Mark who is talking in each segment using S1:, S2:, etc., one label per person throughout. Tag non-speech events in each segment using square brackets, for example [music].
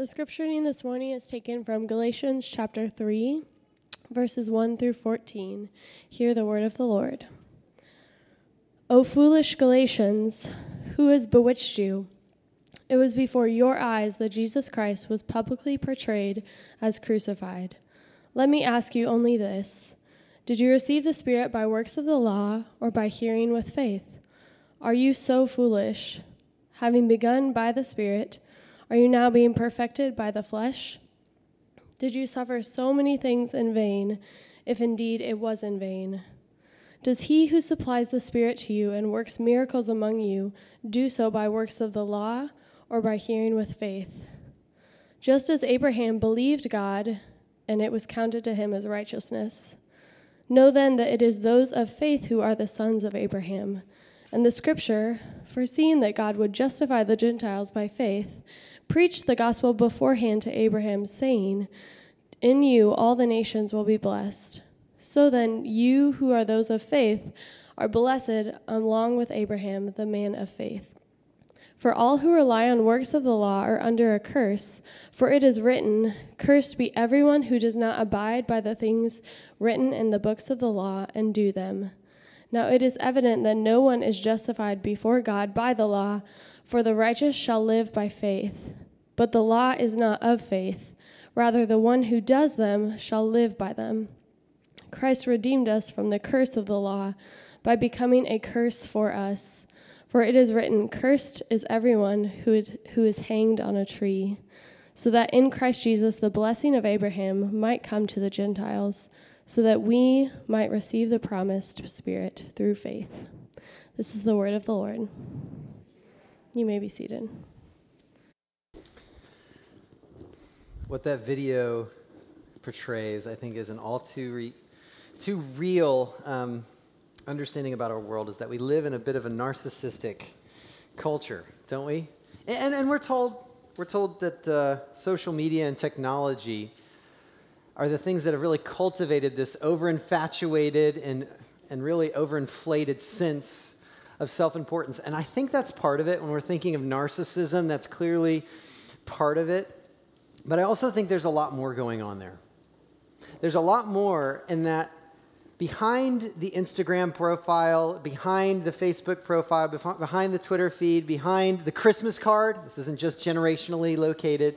S1: The scripture reading this morning is taken from Galatians chapter 3, verses 1 through 14. Hear the word of the Lord. O foolish Galatians, who has bewitched you? It was before your eyes that Jesus Christ was publicly portrayed as crucified. Let me ask you only this Did you receive the Spirit by works of the law or by hearing with faith? Are you so foolish? Having begun by the Spirit, are you now being perfected by the flesh? Did you suffer so many things in vain, if indeed it was in vain? Does he who supplies the Spirit to you and works miracles among you do so by works of the law or by hearing with faith? Just as Abraham believed God, and it was counted to him as righteousness. Know then that it is those of faith who are the sons of Abraham. And the scripture, foreseeing that God would justify the Gentiles by faith, preached the gospel beforehand to Abraham, saying, In you all the nations will be blessed. So then, you who are those of faith are blessed along with Abraham, the man of faith. For all who rely on works of the law are under a curse, for it is written, Cursed be everyone who does not abide by the things written in the books of the law and do them. Now it is evident that no one is justified before God by the law, for the righteous shall live by faith. But the law is not of faith, rather, the one who does them shall live by them. Christ redeemed us from the curse of the law by becoming a curse for us. For it is written, Cursed is everyone who, who is hanged on a tree, so that in Christ Jesus the blessing of Abraham might come to the Gentiles, so that we might receive the promised Spirit through faith. This is the word of the Lord. You may be seated.
S2: What that video portrays, I think, is an all too, re- too real um, understanding about our world is that we live in a bit of a narcissistic culture, don't we? And, and we're told we're told that uh, social media and technology are the things that have really cultivated this over infatuated and, and really overinflated sense of self importance. And I think that's part of it when we're thinking of narcissism, that's clearly part of it. But I also think there's a lot more going on there. There's a lot more in that behind the Instagram profile, behind the Facebook profile, behind the Twitter feed, behind the Christmas card, this isn't just generationally located,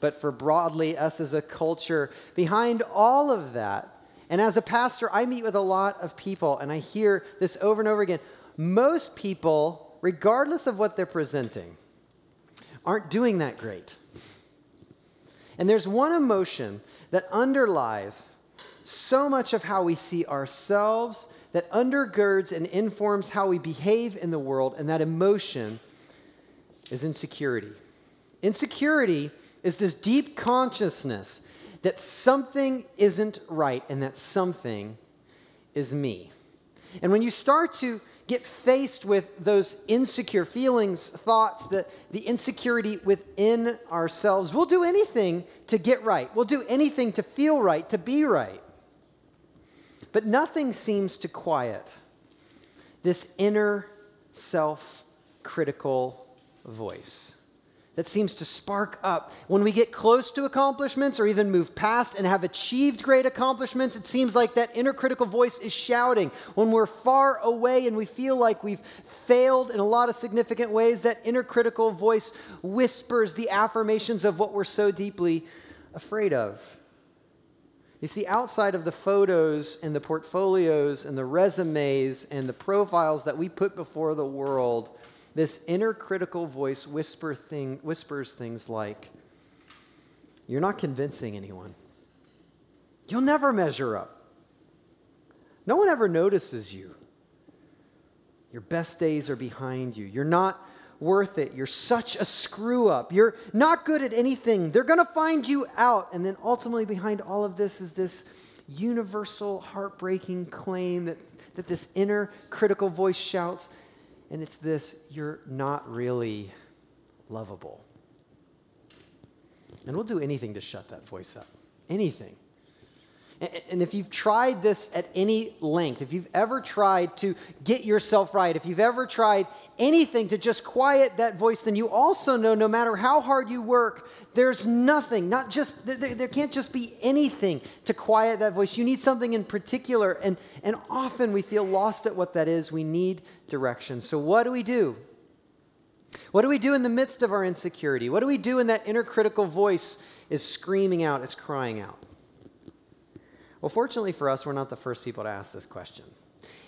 S2: but for broadly us as a culture, behind all of that, and as a pastor, I meet with a lot of people and I hear this over and over again. Most people, regardless of what they're presenting, aren't doing that great. And there's one emotion that underlies so much of how we see ourselves that undergirds and informs how we behave in the world, and that emotion is insecurity. Insecurity is this deep consciousness that something isn't right and that something is me. And when you start to get faced with those insecure feelings, thoughts, that the insecurity within ourselves, we'll do anything to get right. We'll do anything to feel right, to be right. But nothing seems to quiet this inner self critical voice that seems to spark up. When we get close to accomplishments or even move past and have achieved great accomplishments, it seems like that inner critical voice is shouting. When we're far away and we feel like we've failed in a lot of significant ways, that inner critical voice whispers the affirmations of what we're so deeply afraid of. You see, outside of the photos and the portfolios and the resumes and the profiles that we put before the world, this inner critical voice whisper thing, whispers things like, You're not convincing anyone. You'll never measure up. No one ever notices you. Your best days are behind you. You're not worth it. You're such a screw up. You're not good at anything. They're going to find you out. And then ultimately, behind all of this is this universal, heartbreaking claim that, that this inner critical voice shouts. And it's this you're not really lovable. And we'll do anything to shut that voice up. Anything. And if you've tried this at any length, if you've ever tried to get yourself right, if you've ever tried anything to just quiet that voice, then you also know no matter how hard you work, there's nothing, not just, there, there can't just be anything to quiet that voice. You need something in particular. And, and often we feel lost at what that is. We need direction. So, what do we do? What do we do in the midst of our insecurity? What do we do when that inner critical voice is screaming out, is crying out? Well, fortunately for us, we're not the first people to ask this question.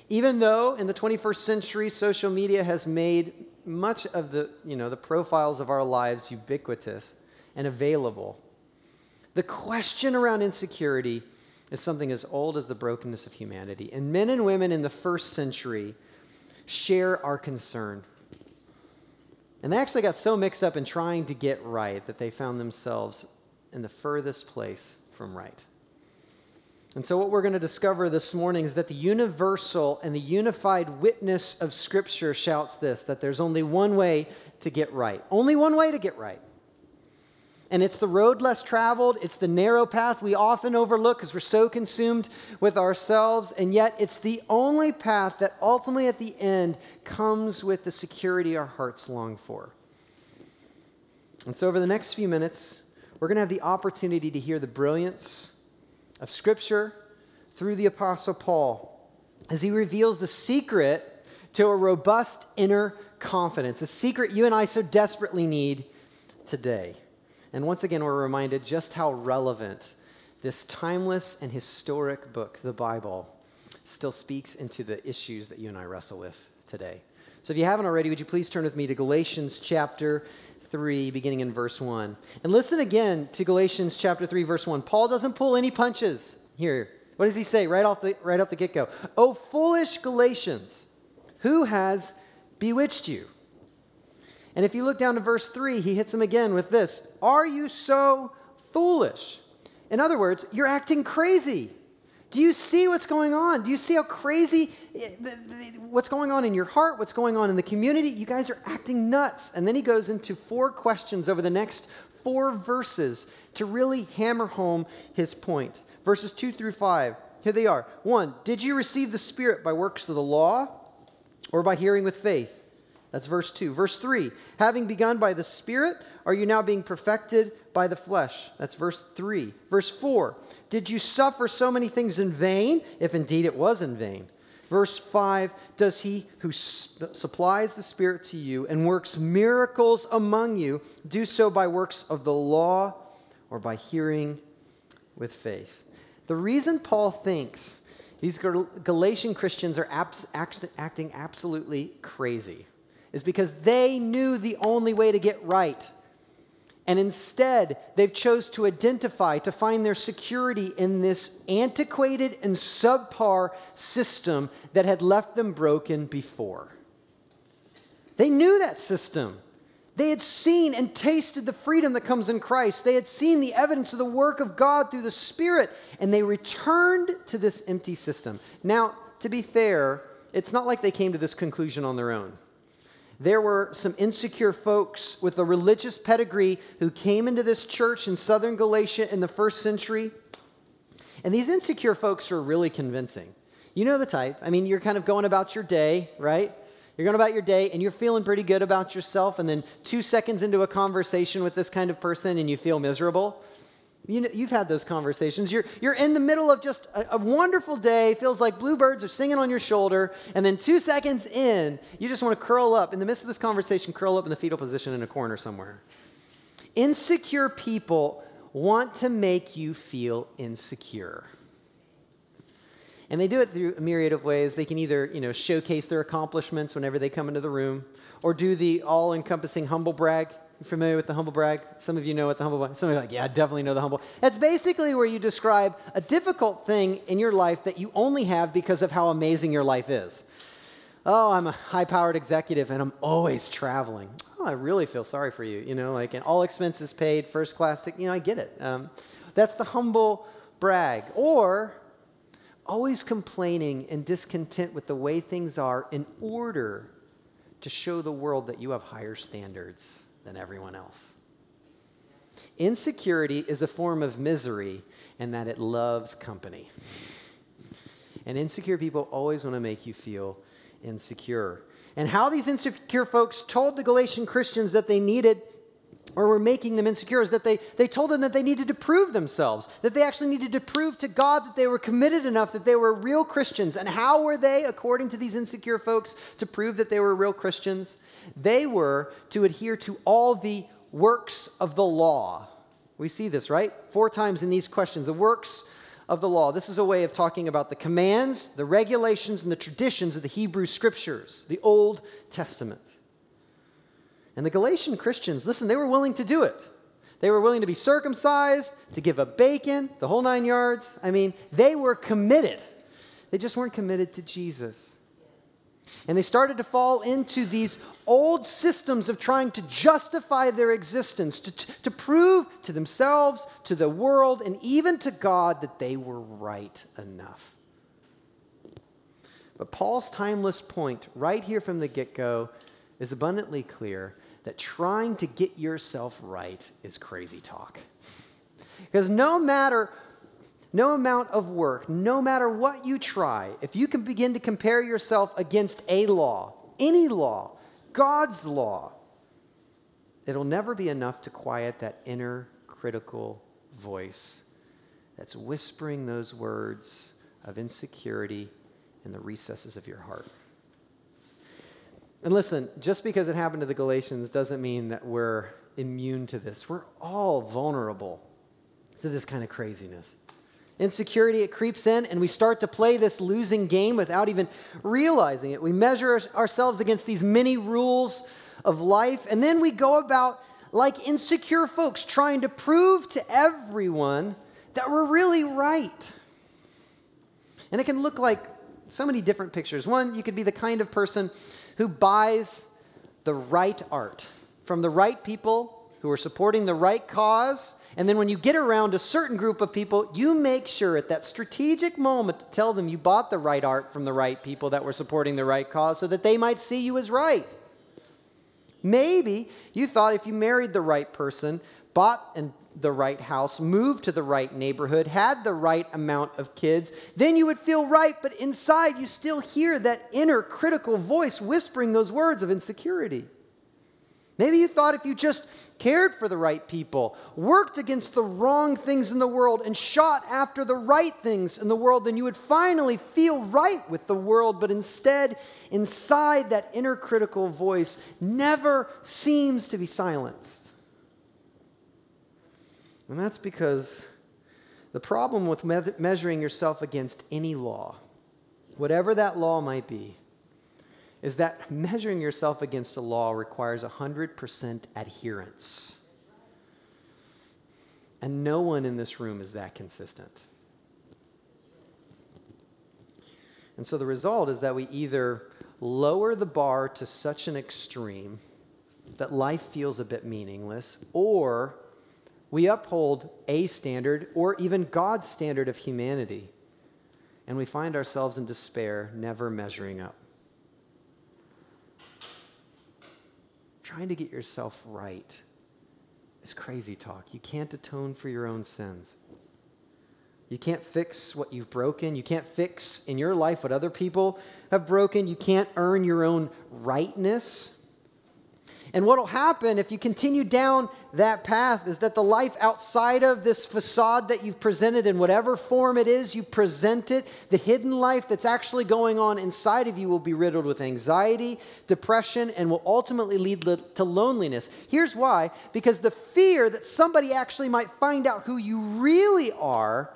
S2: Even though in the 21st century, social media has made much of the, you know, the profiles of our lives ubiquitous and available, the question around insecurity is something as old as the brokenness of humanity. And men and women in the first century share our concern and they actually got so mixed up in trying to get right that they found themselves in the furthest place from right. And so, what we're going to discover this morning is that the universal and the unified witness of Scripture shouts this that there's only one way to get right. Only one way to get right. And it's the road less traveled, it's the narrow path we often overlook because we're so consumed with ourselves, and yet it's the only path that ultimately at the end comes with the security our hearts long for. And so, over the next few minutes, we're going to have the opportunity to hear the brilliance of Scripture through the Apostle Paul as he reveals the secret to a robust inner confidence, a secret you and I so desperately need today. And once again, we're reminded just how relevant this timeless and historic book, the Bible, still speaks into the issues that you and I wrestle with today. So if you haven't already, would you please turn with me to Galatians chapter 3, beginning in verse 1. And listen again to Galatians chapter 3, verse 1. Paul doesn't pull any punches here. What does he say right off the, right off the get go? Oh, foolish Galatians, who has bewitched you? And if you look down to verse 3, he hits him again with this Are you so foolish? In other words, you're acting crazy. Do you see what's going on? Do you see how crazy eh, what's going on in your heart, what's going on in the community? You guys are acting nuts. And then he goes into four questions over the next four verses to really hammer home his point. Verses 2 through 5. Here they are. One, did you receive the Spirit by works of the law or by hearing with faith? That's verse 2. Verse 3 Having begun by the Spirit, are you now being perfected by the flesh? That's verse 3. Verse 4 Did you suffer so many things in vain, if indeed it was in vain? Verse 5 Does he who supplies the Spirit to you and works miracles among you do so by works of the law or by hearing with faith? The reason Paul thinks these Galatian Christians are abs- acting absolutely crazy is because they knew the only way to get right. And instead, they've chose to identify, to find their security in this antiquated and subpar system that had left them broken before. They knew that system. They had seen and tasted the freedom that comes in Christ. They had seen the evidence of the work of God through the Spirit, and they returned to this empty system. Now, to be fair, it's not like they came to this conclusion on their own there were some insecure folks with a religious pedigree who came into this church in southern Galatia in the first century. And these insecure folks are really convincing. You know the type. I mean, you're kind of going about your day, right? You're going about your day and you're feeling pretty good about yourself, and then two seconds into a conversation with this kind of person and you feel miserable. You know, you've had those conversations. You're, you're in the middle of just a, a, wonderful day, feels like bluebirds are singing on your shoulder, and then two seconds in, you just want to curl up, in the midst of this conversation, curl up in the fetal position in a corner somewhere. Insecure people want to make you feel insecure. And they do it through a myriad of ways. They can either, you know, showcase their accomplishments whenever they come into the room, or do the all-encompassing humble brag familiar with the humble brag? Some of you know what the humble brag. Some of you are like, yeah, I definitely know the humble. That's basically where you describe a difficult thing in your life that you only have because of how amazing your life is. Oh, I'm a high-powered executive and I'm always traveling. Oh, I really feel sorry for you. You know, like all expenses paid, first class. You know, I get it. Um, that's the humble brag. Or always complaining and discontent with the way things are in order to show the world that you have higher standards than everyone else. Insecurity is a form of misery in that it loves company. And insecure people always want to make you feel insecure. And how these insecure folks told the Galatian Christians that they needed or were making them insecure is that they, they told them that they needed to prove themselves, that they actually needed to prove to God that they were committed enough, that they were real Christians. And how were they, according to these insecure folks, to prove that they were real Christians? They were to adhere to all the works of the law. We see this, right? Four times in these questions. The works of the law. This is a way of talking about the commands, the regulations, and the traditions of the Hebrew scriptures, the Old Testament. And the Galatian Christians, listen, they were willing to do it. They were willing to be circumcised, to give up bacon, the whole nine yards. I mean, they were committed. They just weren't committed to Jesus. And they started to fall into these old systems of trying to justify their existence, to, to prove to themselves, to the world, and even to God that they were right enough. But Paul's timeless point, right here from the get go, is abundantly clear that trying to get yourself right is crazy talk. [laughs] Because no matter, no amount of work, no matter what you try, if you can begin to compare yourself against a law, any law, God's law, it'll never be enough to quiet that inner critical voice that's whispering those words of insecurity in the recesses of your heart. And listen, just because it happened to the Galatians doesn't mean that we're immune to this. We're all vulnerable to this kind of craziness. Insecurity, it creeps in, and we start to play this losing game without even realizing it. We measure ourselves against these many rules of life, and then we go about like insecure folks trying to prove to everyone that we're really right. And it can look like so many different pictures. One, you could be the kind of person who buys the right art from the right people who are supporting the right cause. And then when you get around a certain group of people, you make sure at that strategic moment to tell them you bought the right art from the right people that were supporting the right cause so that they might see you as right. Maybe you thought if you married the right person, bought and the right house, moved to the right neighborhood, had the right amount of kids, then you would feel right, but inside you still hear that inner critical voice whispering those words of insecurity. Maybe you thought if you just cared for the right people, worked against the wrong things in the world, and shot after the right things in the world, then you would finally feel right with the world. But instead, inside that inner critical voice never seems to be silenced. And that's because the problem with me- measuring yourself against any law, whatever that law might be, is that measuring yourself against a law requires 100% adherence. And no one in this room is that consistent. And so the result is that we either lower the bar to such an extreme that life feels a bit meaningless, or we uphold a standard or even God's standard of humanity, and we find ourselves in despair, never measuring up. Trying to get yourself right is crazy talk. You can't atone for your own sins. You can't fix what you've broken. You can't fix in your life what other people have broken. You can't earn your own rightness. And what will happen if you continue down that path is that the life outside of this facade that you've presented in whatever form it is you present it, the hidden life that's actually going on inside of you will be riddled with anxiety, depression, and will ultimately lead to loneliness. Here's why because the fear that somebody actually might find out who you really are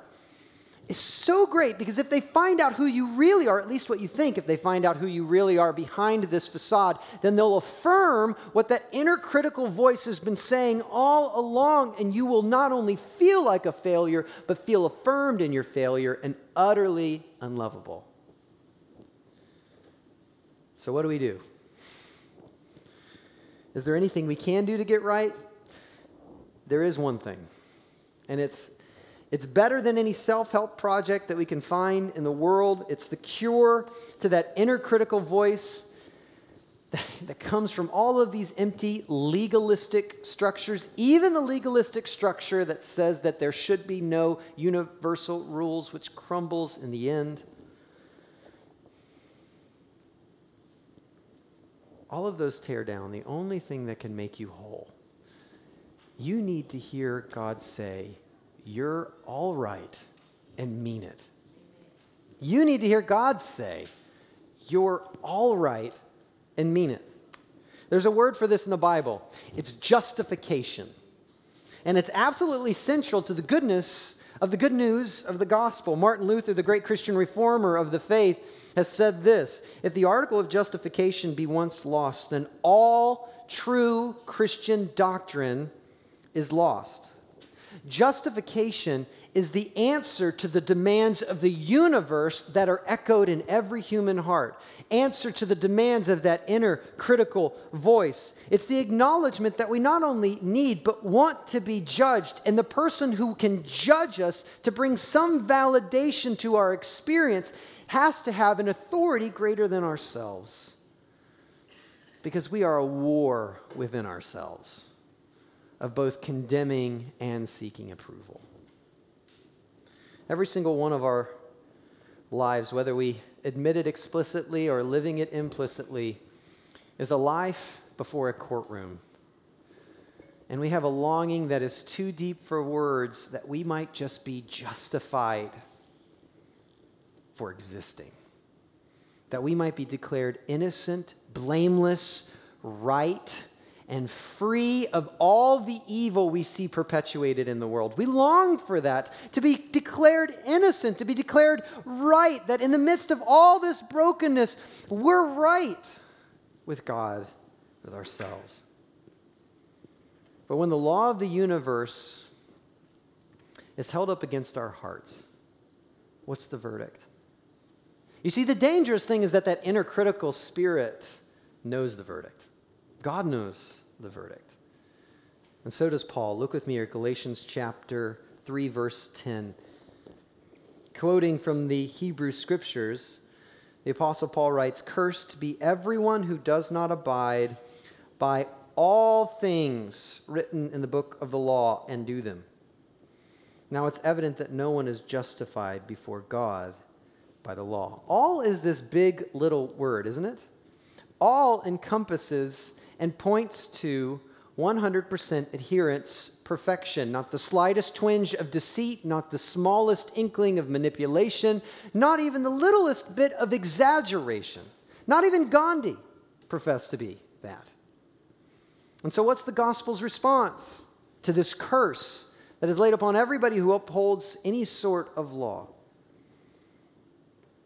S2: is so great because if they find out who you really are, at least what you think, if they find out who you really are behind this facade, then they'll affirm what that inner critical voice has been saying all along, and you will not only feel like a failure, but feel affirmed in your failure and utterly unlovable. So, what do we do? Is there anything we can do to get right? There is one thing, and it's it's better than any self help project that we can find in the world. It's the cure to that inner critical voice that, [laughs] that, comes from all of these empty legalistic structures, even the legalistic structure that says that there should be no universal rules, which crumbles in the end. all of those tear down the only thing that can make you whole. You need to hear God say, You're all right, and mean it. You need to hear God say, You're all right, and mean it. There's a word for this in the Bible it's justification. And it's absolutely central to the goodness of the good news of the gospel. Martin Luther, the great Christian reformer of the faith, has said this If the article of justification be once lost, then all true Christian doctrine is lost. Justification is the answer to the demands of the universe that are echoed in every human heart. Answer to the demands of that inner critical voice. It's the acknowledgement that we not only need, but want to be judged. And the person who can judge us to bring some validation to our experience has to have an authority greater than ourselves. Because we are a war within ourselves of both condemning and seeking approval. Every single one of our lives, whether we admit it explicitly or living it implicitly, is a life before a courtroom. And we have a longing that is too deep for words that we might just be justified for existing. That we might be declared innocent, blameless, right, and free of all the evil we see perpetuated in the world. We long for that, to be declared innocent, to be declared right, that in the midst of all this brokenness, we're right with God, with ourselves. But when the law of the universe is held up against our hearts, what's the verdict? You see, the dangerous thing is that that inner critical spirit knows the verdict. God knows the verdict. And so does Paul. Look with me at Galatians chapter 3, verse 10. Quoting from the Hebrew scriptures, the Apostle Paul writes Cursed be everyone who does not abide by all things written in the book of the law and do them. Now it's evident that no one is justified before God by the law. All is this big little word, isn't it? All encompasses and points to 100% adherence, perfection, not the slightest twinge of deceit, not the smallest inkling of manipulation, not even the littlest bit of exaggeration. Not even Gandhi professed to be that. And so, what's the gospel's response to this curse that is laid upon everybody who upholds any sort of law?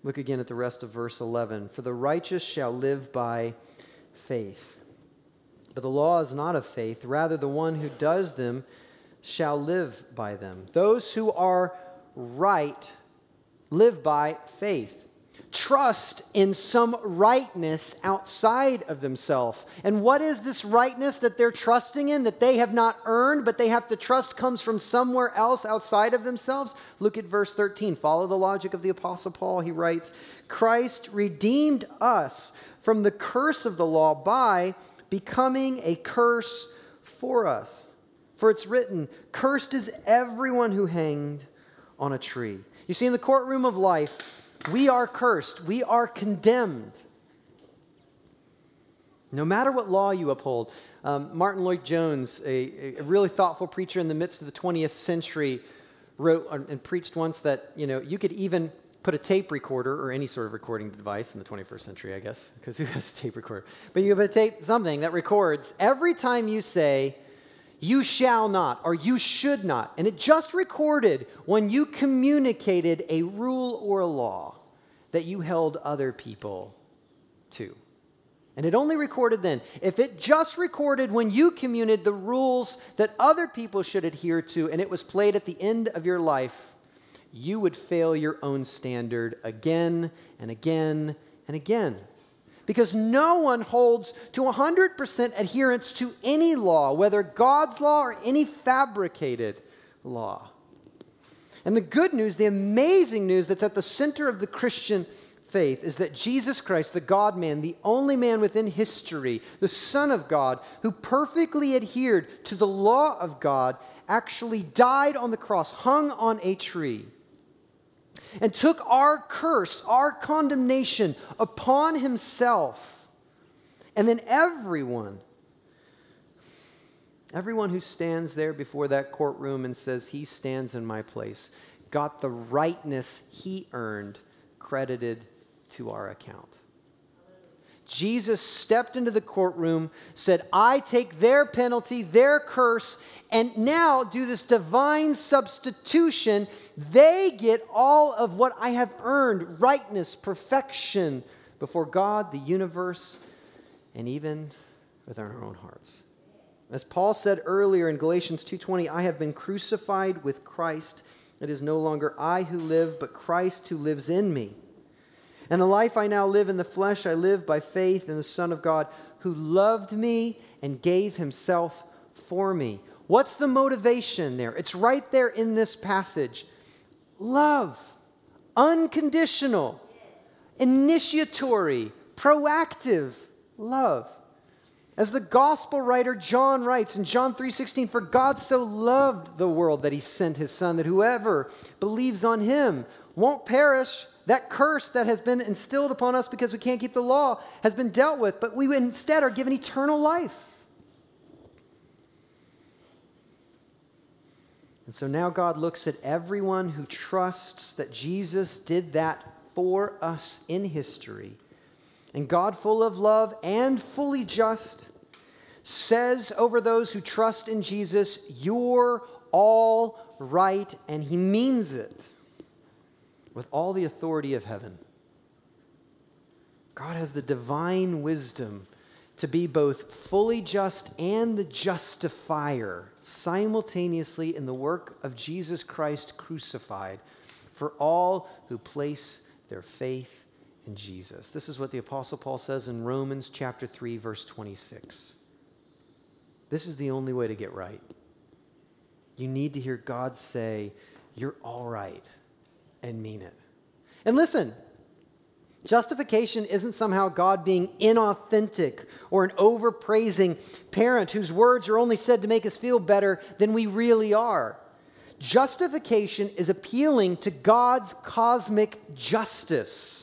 S2: Look again at the rest of verse 11. For the righteous shall live by faith. But the law is not of faith, rather, the one who does them shall live by them. Those who are right live by faith. Trust in some rightness outside of themselves. And what is this rightness that they're trusting in that they have not earned, but they have to trust comes from somewhere else outside of themselves? Look at verse 13. Follow the logic of the Apostle Paul. He writes Christ redeemed us from the curse of the law by becoming a curse for us. For it's written, Cursed is everyone who hanged on a tree. You see, in the courtroom of life, we are cursed, we are condemned. No matter what law you uphold, um, Martyn Lloyd-Jones, a, a, really thoughtful preacher in the midst of the 20th century, wrote and preached once that you know you could even put a tape recorder or any sort of recording device in the 21st century, I guess, because who has a tape recorder? But you put a tape, something that records every time you say, you shall not, or you should not. And it just recorded when you communicated a rule or a law that you held other people to. And it only recorded then. If it just recorded when you communicated the rules that other people should adhere to, and it was played at the end of your life, you would fail your own standard again and again and again. Because no one holds to 100% adherence to any law, whether God's law or any fabricated law. And the good news, the amazing news that's at the center of the Christian faith is that Jesus Christ, the God man, the only man within history, the Son of God, who perfectly adhered to the law of God, actually died on the cross, hung on a tree and took our curse, our condemnation upon himself, And then everyone, everyone who stands there before that courtroom and says, He stands in my place, got the rightness he earned credited to our account. Jesus stepped into the courtroom, said, I take their penalty, their curse, and now do this divine substitution. They get all of what I have earned rightness, perfection before God, the universe, and even within our own hearts. As Paul said earlier in Galatians 2:20, I have been crucified with Christ. It is no longer I who live, but Christ who lives in me. And the life I now live in the flesh, I live by faith in the Son of God who loved me and gave himself for me. What's the motivation there? It's right there in this passage. Love, unconditional, initiatory, proactive love. As the gospel writer John writes in John 3:16, for God so loved the world that he sent his son that whoever believes on him won't perish that curse that has been instilled upon us because we can't keep the law has been dealt with, but we instead are given eternal life. And so now God looks at everyone who trusts that Jesus did that for us in history. And God, full of love and fully just, says over those who trust in Jesus, You're all right. And he means it with all the authority of heaven. God has the divine wisdom to be both fully just and the justifier simultaneously in the work of Jesus Christ crucified for all who place their faith in Jesus. This is what the apostle Paul says in Romans chapter 3 verse 26. This is the only way to get right. You need to hear God say, "You're all right." And mean it. And listen, justification isn't somehow God being inauthentic or an overpraising parent whose words are only said to make us feel better than we really are. Justification is appealing to God's cosmic justice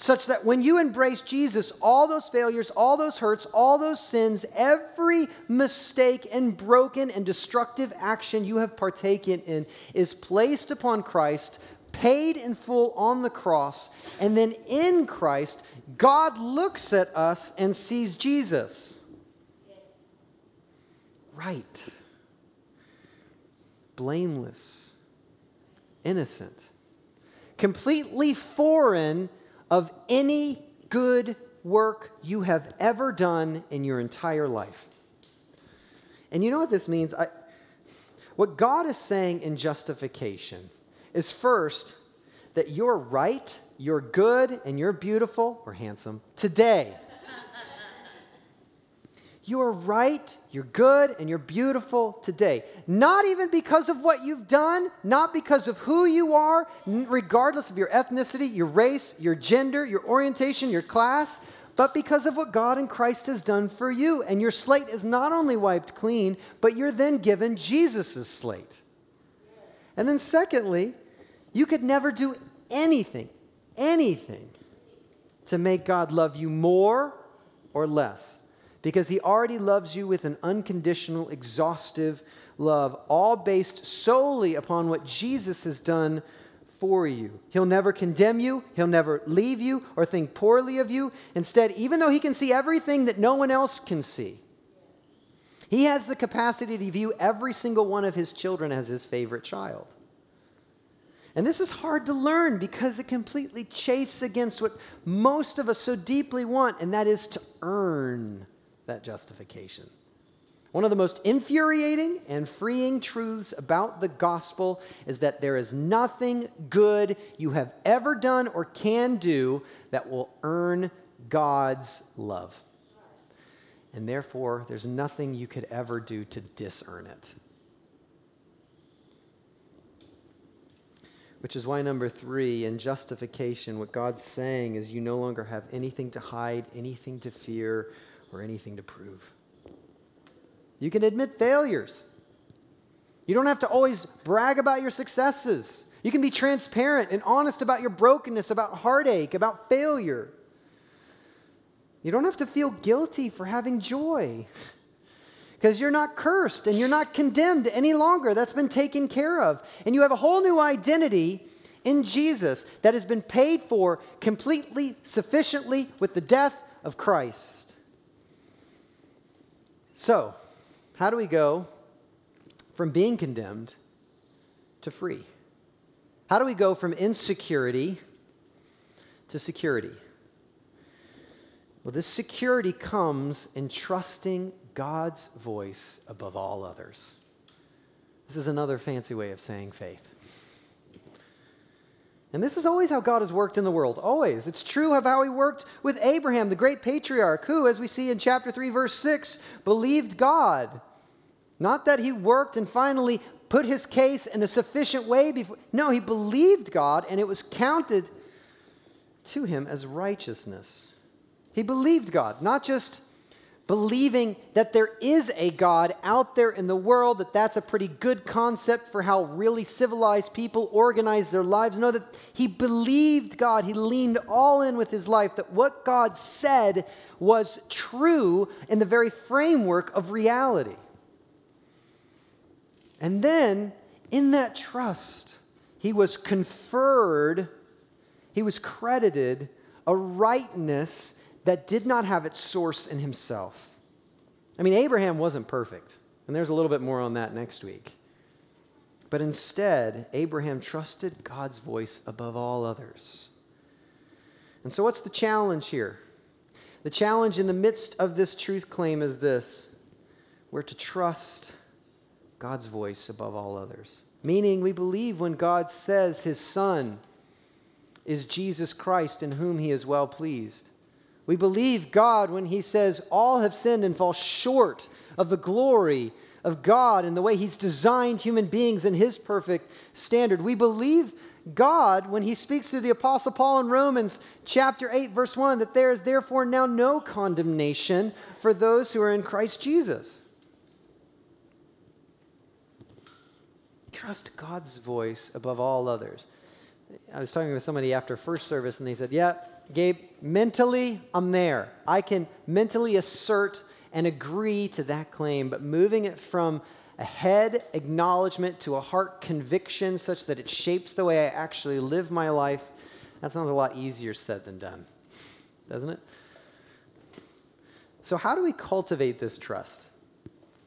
S2: such that when you embrace Jesus, all those failures, all those hurts, all those sins, every mistake and broken and destructive action you have partaken in is placed upon Christ paid in full on the cross, and then in Christ, God looks at us and sees Jesus. Yes. Right. Blameless. Innocent. Completely foreign of any good work you have ever done in your entire life. And you know what this means? I, what God is saying in justification is first that you're right, you're good, and you're beautiful or handsome today. You're right, you're good, and you're beautiful today. Not even because of what you've done, not because of who you are, regardless of your ethnicity, your race, your gender, your orientation, your class, but because of what God and Christ has done for you. And your slate is not only wiped clean, but you're then given Jesus' slate. And then, secondly, you could never do anything, anything to make God love you more or less because he already loves you with an unconditional, exhaustive love, all based solely upon what Jesus has done for you. He'll never condemn you, he'll never leave you or think poorly of you. Instead, even though he can see everything that no one else can see, he has the capacity to view every single one of his children as his favorite child. And this is hard to learn because it completely chafes against what most of us so deeply want, and that is to earn that justification. One of the most infuriating and freeing truths about the gospel is that there is nothing good you have ever done or can do that will earn God's love. And therefore, there's nothing you could ever do to disearn it. Which is why, number three, in justification, what God's saying is you no longer have anything to hide, anything to fear, or anything to prove. You can admit failures. You don't have to always brag about your successes. You can be transparent and honest about your brokenness, about heartache, about failure. You don't have to feel guilty for having joy [laughs] because you're not cursed and you're not condemned any longer. That's been taken care of. And you have a whole new identity in Jesus that has been paid for completely, sufficiently with the death of Christ. So, how do we go from being condemned to free? How do we go from insecurity to security? Well, this security comes in trusting God's voice above all others. This is another fancy way of saying faith. And this is always how God has worked in the world. Always. It's true of how he worked with Abraham, the great patriarch, who, as we see in chapter 3, verse 6, believed God. Not that he worked and finally put his case in a sufficient way before. No, he believed God and it was counted to him as righteousness. He believed God, not just believing that there is a God out there in the world, that that's a pretty good concept for how really civilized people organize their lives. No, that he believed God. He leaned all in with his life, that what God said was true in the very framework of reality. And then, in that trust, he was conferred, he was credited a rightness that did not have its source in himself. I mean, Abraham wasn't perfect, and there's a little bit more on that next week. But instead, Abraham trusted God's voice above all others. And so, what's the challenge here? The challenge in the midst of this truth claim is this we're to trust God's voice above all others. Meaning, we believe when God says his Son is Jesus Christ in whom he is well pleased. We believe God when He says, All have sinned and fall short of the glory of God and the way He's designed human beings in His perfect standard. We believe God when He speaks through the Apostle Paul in Romans chapter 8, verse 1, that there is therefore now no condemnation for those who are in Christ Jesus. Trust God's voice above all others. I was talking with somebody after first service, and they said, Yeah, Gabe, mentally, I'm there. I can mentally assert and agree to that claim, but moving it from a head acknowledgement to a heart conviction such that it shapes the way I actually live my life, that sounds a lot easier said than done, doesn't it? So, how do we cultivate this trust?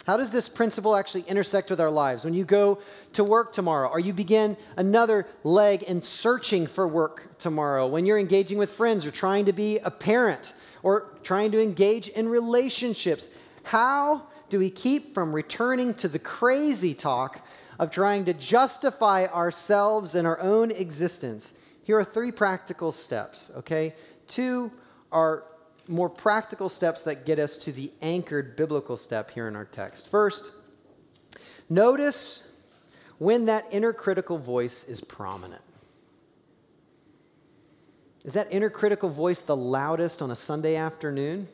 S2: How does this principle actually intersect with our lives? When you go to work tomorrow, or you begin another leg in searching for work tomorrow, when you're engaging with friends or trying to be a parent or trying to engage in relationships, how do we keep from returning to the crazy talk of trying to justify ourselves and our own existence? Here are three practical steps, okay? Two are more practical steps that get us to the anchored biblical step here in our text. First, notice when that inner critical voice is prominent. Is that inner critical voice the loudest on a Sunday afternoon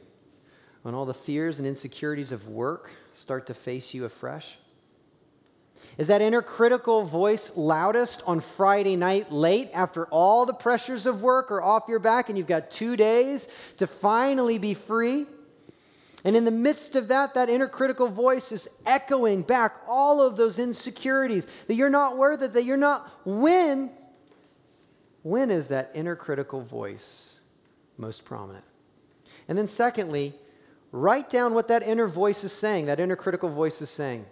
S2: when all the fears and insecurities of work start to face you afresh? Is that inner critical voice loudest on Friday night late after all the pressures of work are off your back and you've got two days to finally be free? And in the midst of that, that inner critical voice is echoing back all of those insecurities that you're not worth it, that you're not. When? When is that inner critical voice most prominent? And then, secondly, write down what that inner voice is saying, that inner critical voice is saying.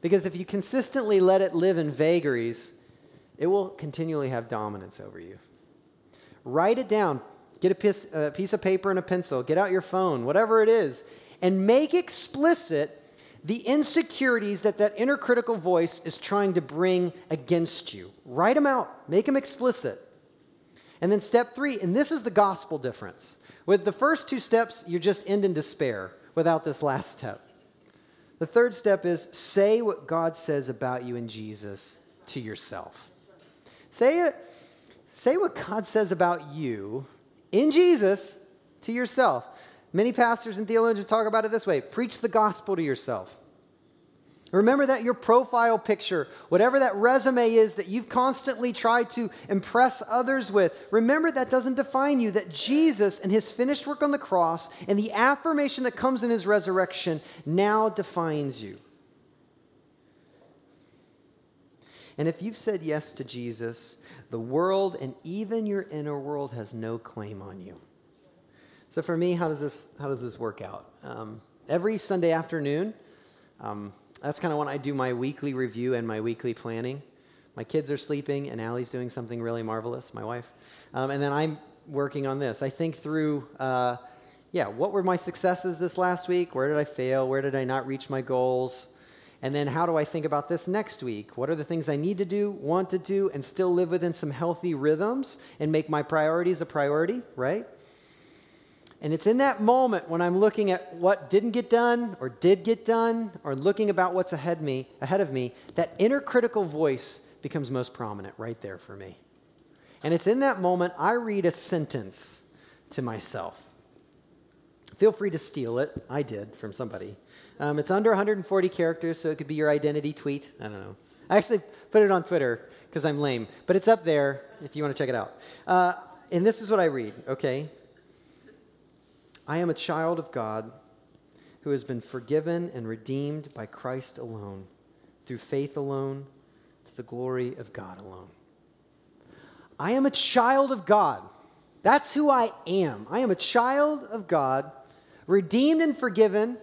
S2: Because if you consistently let it live in vagaries, it will continually have dominance over you. Write it down. Get a piece, a piece of paper and a pencil. Get out your phone, whatever it is, and make explicit the insecurities that that inner critical voice is trying to bring against you. Write them out, make them explicit. And then step three, and this is the gospel difference. With the first two steps, you just end in despair without this last step. The third step is say what God says about you in Jesus to yourself. Say it. Say what God says about you in Jesus to yourself. Many pastors and theologians talk about it this way preach the gospel to yourself. Remember that your profile picture, whatever that resume is that you've constantly tried to impress others with, remember that doesn't define you, that Jesus and his finished work on the cross and the affirmation that comes in his resurrection now defines you. And if you've said yes to Jesus, the world and even your inner world has no claim on you. So for me, how does this, how does this work out? Um, every Sunday afternoon, um, that's kind of when I do my weekly review and my weekly planning. My kids are sleeping, and Allie's doing something really marvelous, my wife. Um, and then I'm working on this. I think through, uh, yeah, what were my successes this last week? Where did I fail? Where did I not reach my goals? And then how do I think about this next week? What are the things I need to do, want to do, and still live within some healthy rhythms and make my priorities a priority, right? And it's in that moment when I'm looking at what didn't get done or did get done or looking about what's ahead me, ahead of me, that inner critical voice becomes most prominent right there for me. And it's in that moment I read a sentence to myself. Feel free to steal it. I did from somebody. Um, it's under 140 characters, so it could be your identity tweet. I don't know. I actually put it on Twitter because I'm lame, but it's up there if you want to check it out. Uh, and this is what I read, okay? I am a child of God who has been forgiven and redeemed by Christ alone, through faith alone, to the glory of God alone. I am a child of God. That's who I am. I am a child of God, redeemed and forgiven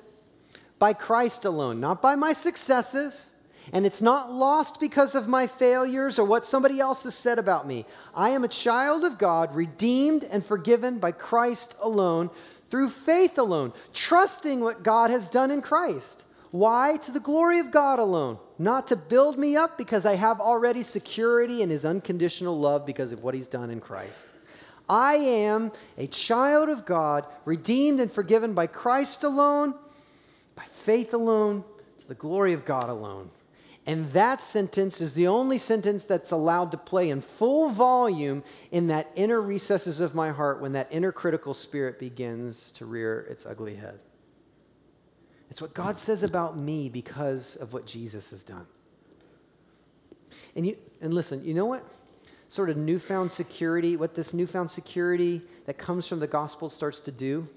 S2: by Christ alone, not by my successes. And it's not lost because of my failures or what somebody else has said about me. I am a child of God, redeemed and forgiven by Christ alone, through faith alone, trusting what God has done in Christ. Why? To the glory of God alone, not to build me up because I have already security in His unconditional love because of what He's done in Christ. I am a child of God, redeemed and forgiven by Christ alone, by faith alone, to the glory of God alone. And that sentence is the only sentence that's allowed to play in full volume in that inner recesses of my heart when that inner critical spirit begins to rear its ugly head. It's what God says about me because of what Jesus has done. And, you, and listen, you know what? Sort of newfound security, what this newfound security that comes from the gospel starts to do?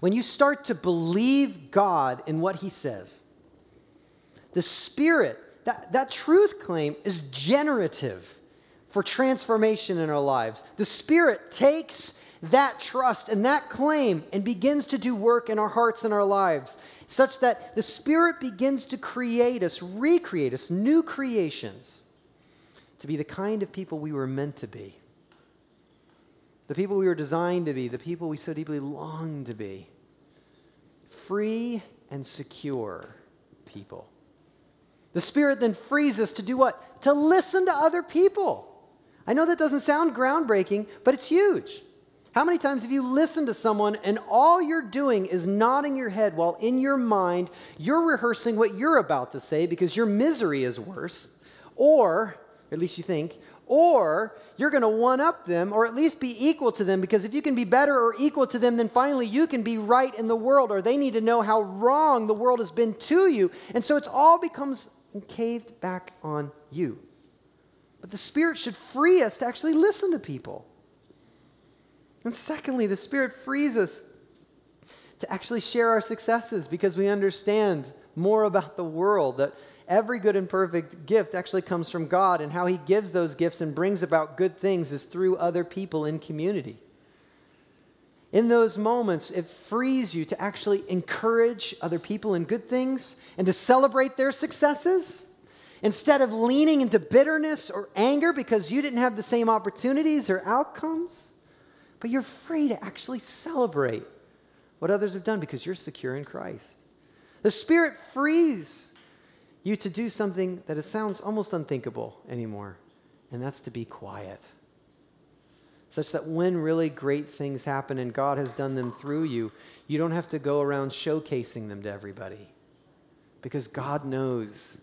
S2: When you start to believe God in what he says, the Spirit, that, that truth claim is generative for transformation in our lives. The Spirit takes that trust and that claim and begins to do work in our hearts and our lives, such that the Spirit begins to create us, recreate us, new creations, to be the kind of people we were meant to be. The people we were designed to be, the people we so deeply long to be. Free and secure people. The Spirit then frees us to do what? To listen to other people. I know that doesn't sound groundbreaking, but it's huge. How many times have you listened to someone and all you're doing is nodding your head while in your mind you're rehearsing what you're about to say because your misery is worse? Or, at least you think, or you're going to one up them or at least be equal to them because if you can be better or equal to them, then finally you can be right in the world or they need to know how wrong the world has been to you. And so it's all becomes and caved back on you. But the Spirit should free us to actually listen to people. And secondly, the Spirit frees us to actually share our successes because we understand more about the world, that every good and perfect gift actually comes from God, and how He gives those gifts and brings about good things is through other people in community. In those moments, it frees you to actually encourage other people in good things and to celebrate their successes. Instead of leaning into bitterness or anger because you didn't have the same opportunities or outcomes, but you're free to actually celebrate what others have done because you're secure in Christ. The Spirit frees you to do something that it sounds almost unthinkable anymore, and that's to be quiet such that when really great things happen and God has done them through you, you don't have to go around showcasing them to everybody. Because God knows.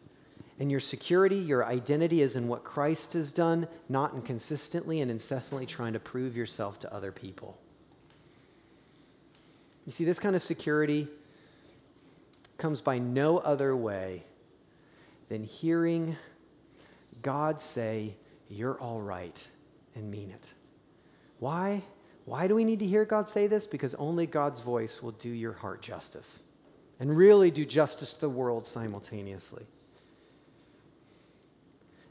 S2: And your security, your identity is in what Christ has done, not in consistently and incessantly trying to prove yourself to other people. You see, this kind of security comes by no other way than hearing God say, You're all right, and mean it. Why? Why do we need to hear God say this? Because only God's voice will do your heart justice and really do justice to the world simultaneously.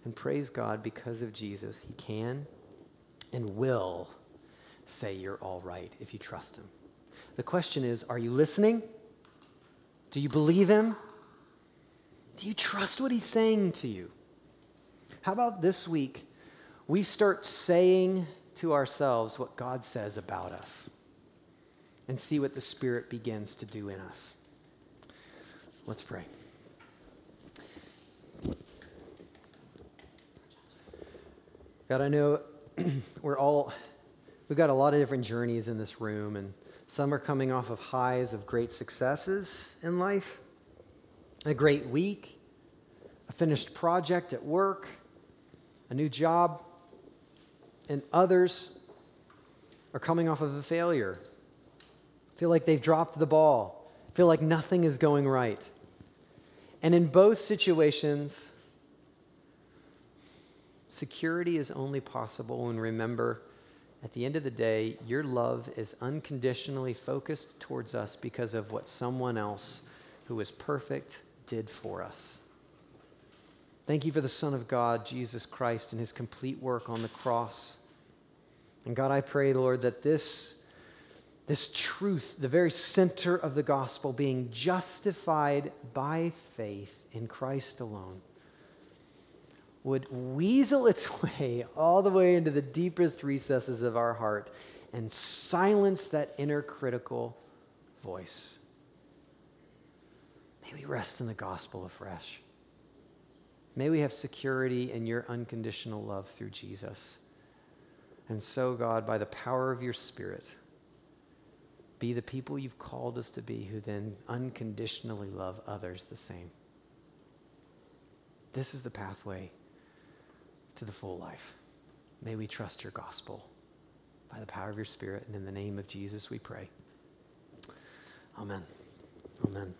S2: And praise God, because of Jesus, He can and will say you're all right if you trust Him. The question is are you listening? Do you believe Him? Do you trust what He's saying to you? How about this week we start saying to ourselves what God says about us and see what the Spirit begins to do in us? Let's pray. God, I know [clears throat] we're all, we've got a lot of different journeys in this room, and some are coming off of highs of great successes in life, a great week, a finished project at work, a new job, and others are coming off of a failure, feel like they've dropped the ball, feel like nothing is going right. And in both situations, security is only possible when remember at the end of the day, your love is unconditionally focused towards us because of what someone else who is perfect did for us. Thank you for the Son of God, Jesus Christ, and his complete work on the cross. And God, I pray, Lord, that this, this truth, the very center of the gospel, being justified by faith in Christ alone, would weasel its [laughs] way all the way into the deepest recesses of our heart and silence that inner critical voice. May we rest in the gospel afresh. May we have security in your unconditional love through Jesus. And so, God, by the power of your Spirit, be the people you've called us to be who then unconditionally love others the same. This is the pathway to the full life. May we trust your gospel by the power of your Spirit. And in the name of Jesus, we pray. Amen. Amen.